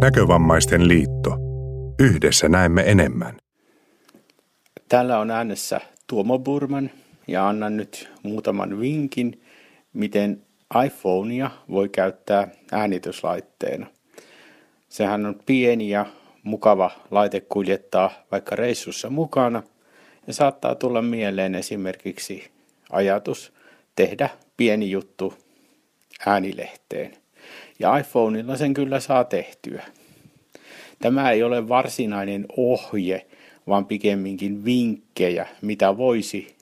Näkövammaisten liitto. Yhdessä näemme enemmän. Täällä on äänessä Tuomo Burman ja annan nyt muutaman vinkin, miten iPhonea voi käyttää äänityslaitteena. Sehän on pieni ja mukava laite kuljettaa vaikka reissussa mukana ja saattaa tulla mieleen esimerkiksi ajatus tehdä pieni juttu äänilehteen. Ja iPhoneilla sen kyllä saa tehtyä. Tämä ei ole varsinainen ohje, vaan pikemminkin vinkkejä, mitä voisi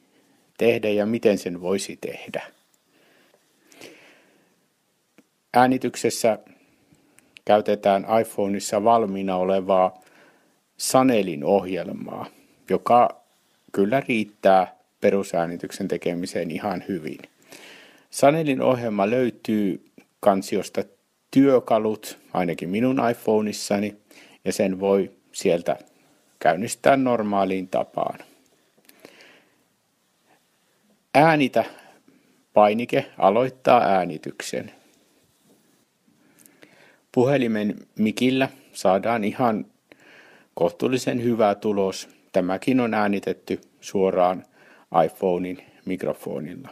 tehdä ja miten sen voisi tehdä. Äänityksessä käytetään iPhoneissa valmiina olevaa Sanelin ohjelmaa, joka kyllä riittää perusäänityksen tekemiseen ihan hyvin. Sanelin ohjelma löytyy kansiosta työkalut, ainakin minun iPhoneissani, ja sen voi sieltä käynnistää normaaliin tapaan. Äänitä painike aloittaa äänityksen. Puhelimen mikillä saadaan ihan kohtuullisen hyvä tulos. Tämäkin on äänitetty suoraan iPhonein mikrofonilla.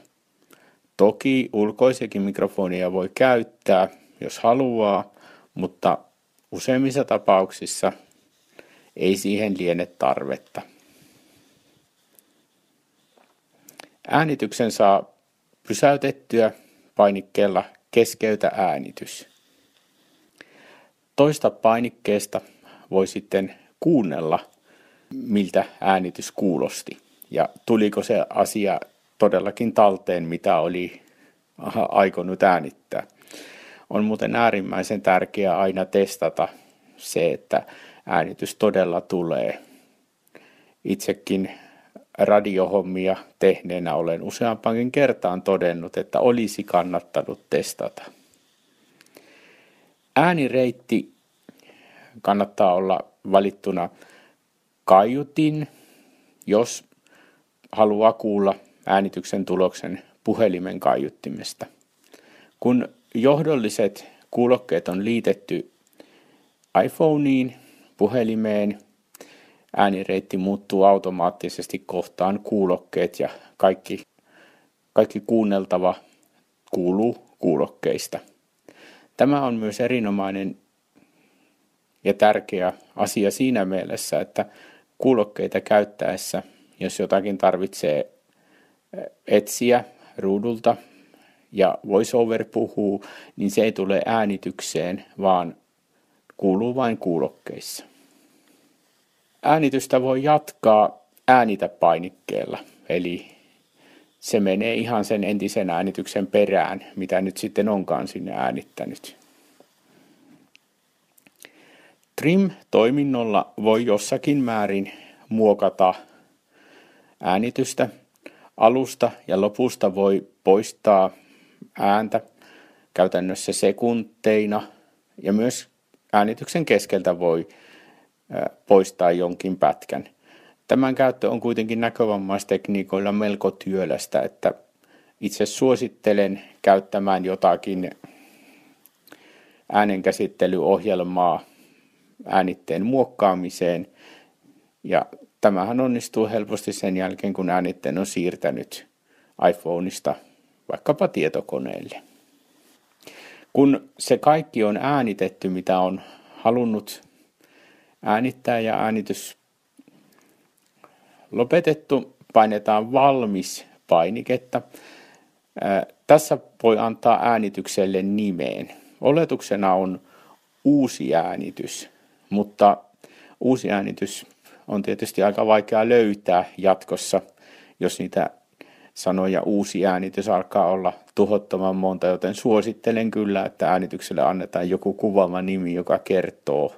Toki ulkoisiakin mikrofonia voi käyttää, jos haluaa, mutta useimmissa tapauksissa ei siihen liene tarvetta. Äänityksen saa pysäytettyä painikkeella keskeytä äänitys. Toista painikkeesta voi sitten kuunnella, miltä äänitys kuulosti ja tuliko se asia todellakin talteen, mitä oli aikonut äänittää. On muuten äärimmäisen tärkeää aina testata se, että äänitys todella tulee. Itsekin radiohommia tehneenä olen useampaankin kertaan todennut, että olisi kannattanut testata. Äänireitti kannattaa olla valittuna kaiutin, jos haluaa kuulla äänityksen tuloksen puhelimen kaiuttimesta. Kun johdolliset kuulokkeet on liitetty iPhoneiin, puhelimeen, äänireitti muuttuu automaattisesti kohtaan kuulokkeet ja kaikki, kaikki kuunneltava kuuluu kuulokkeista. Tämä on myös erinomainen ja tärkeä asia siinä mielessä, että kuulokkeita käyttäessä, jos jotakin tarvitsee etsiä ruudulta ja voiceover puhuu, niin se ei tule äänitykseen, vaan kuuluu vain kuulokkeissa. Äänitystä voi jatkaa äänitä painikkeella, eli se menee ihan sen entisen äänityksen perään, mitä nyt sitten onkaan sinne äänittänyt. Trim-toiminnolla voi jossakin määrin muokata äänitystä. Alusta ja lopusta voi poistaa ääntä käytännössä sekunteina ja myös äänityksen keskeltä voi poistaa jonkin pätkän. Tämän käyttö on kuitenkin näkövammaistekniikoilla melko työlästä, että itse suosittelen käyttämään jotakin äänenkäsittelyohjelmaa äänitteen muokkaamiseen. Ja tämähän onnistuu helposti sen jälkeen, kun äänitteen on siirtänyt iPhoneista vaikkapa tietokoneelle. Kun se kaikki on äänitetty, mitä on halunnut äänittää ja äänitys lopetettu, painetaan valmis painiketta. Tässä voi antaa äänitykselle nimeen. Oletuksena on uusi äänitys, mutta uusi äänitys on tietysti aika vaikea löytää jatkossa, jos niitä sanoja uusi äänitys alkaa olla tuhottoman monta, joten suosittelen kyllä, että äänitykselle annetaan joku kuvaava nimi, joka kertoo,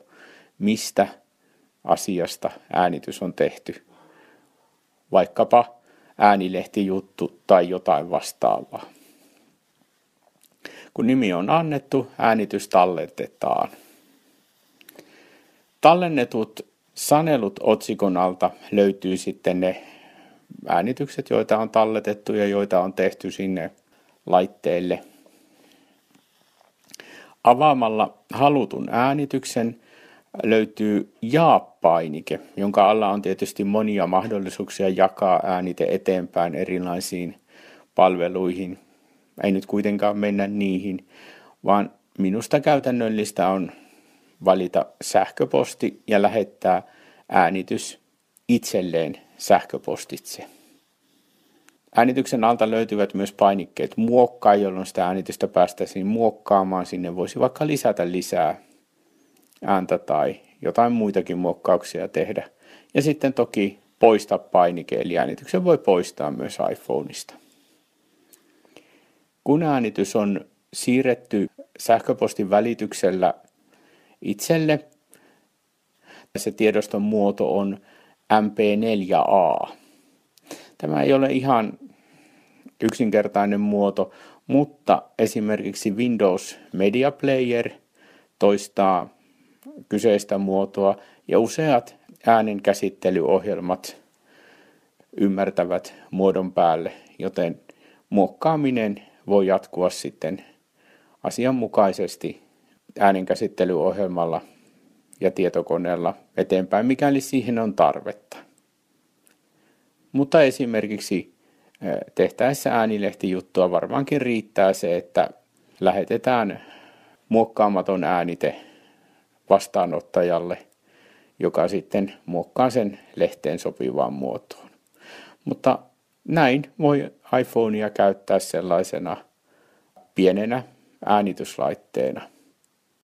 mistä asiasta äänitys on tehty. Vaikkapa äänilehtijuttu tai jotain vastaavaa. Kun nimi on annettu, äänitys talletetaan. Tallennetut sanelut otsikon alta löytyy sitten ne äänitykset, joita on talletettu ja joita on tehty sinne laitteelle. Avaamalla halutun äänityksen löytyy jaa-painike, jonka alla on tietysti monia mahdollisuuksia jakaa äänite eteenpäin erilaisiin palveluihin. Ei nyt kuitenkaan mennä niihin, vaan minusta käytännöllistä on valita sähköposti ja lähettää äänitys itselleen sähköpostitse. Äänityksen alta löytyvät myös painikkeet muokkaa, jolloin sitä äänitystä päästäisiin muokkaamaan. Sinne voisi vaikka lisätä lisää ääntä tai jotain muitakin muokkauksia tehdä. Ja sitten toki poista painike, eli äänityksen voi poistaa myös iPhoneista. Kun äänitys on siirretty sähköpostin välityksellä itselle, se tiedoston muoto on MP4A. Tämä ei ole ihan yksinkertainen muoto, mutta esimerkiksi Windows Media Player toistaa kyseistä muotoa ja useat äänenkäsittelyohjelmat ymmärtävät muodon päälle, joten muokkaaminen voi jatkua sitten asianmukaisesti äänenkäsittelyohjelmalla ja tietokoneella eteenpäin, mikäli siihen on tarvetta. Mutta esimerkiksi tehtäessä äänilehtijuttua varmaankin riittää se, että lähetetään muokkaamaton äänite vastaanottajalle, joka sitten muokkaa sen lehteen sopivaan muotoon. Mutta näin voi iPhonea käyttää sellaisena pienenä äänityslaitteena.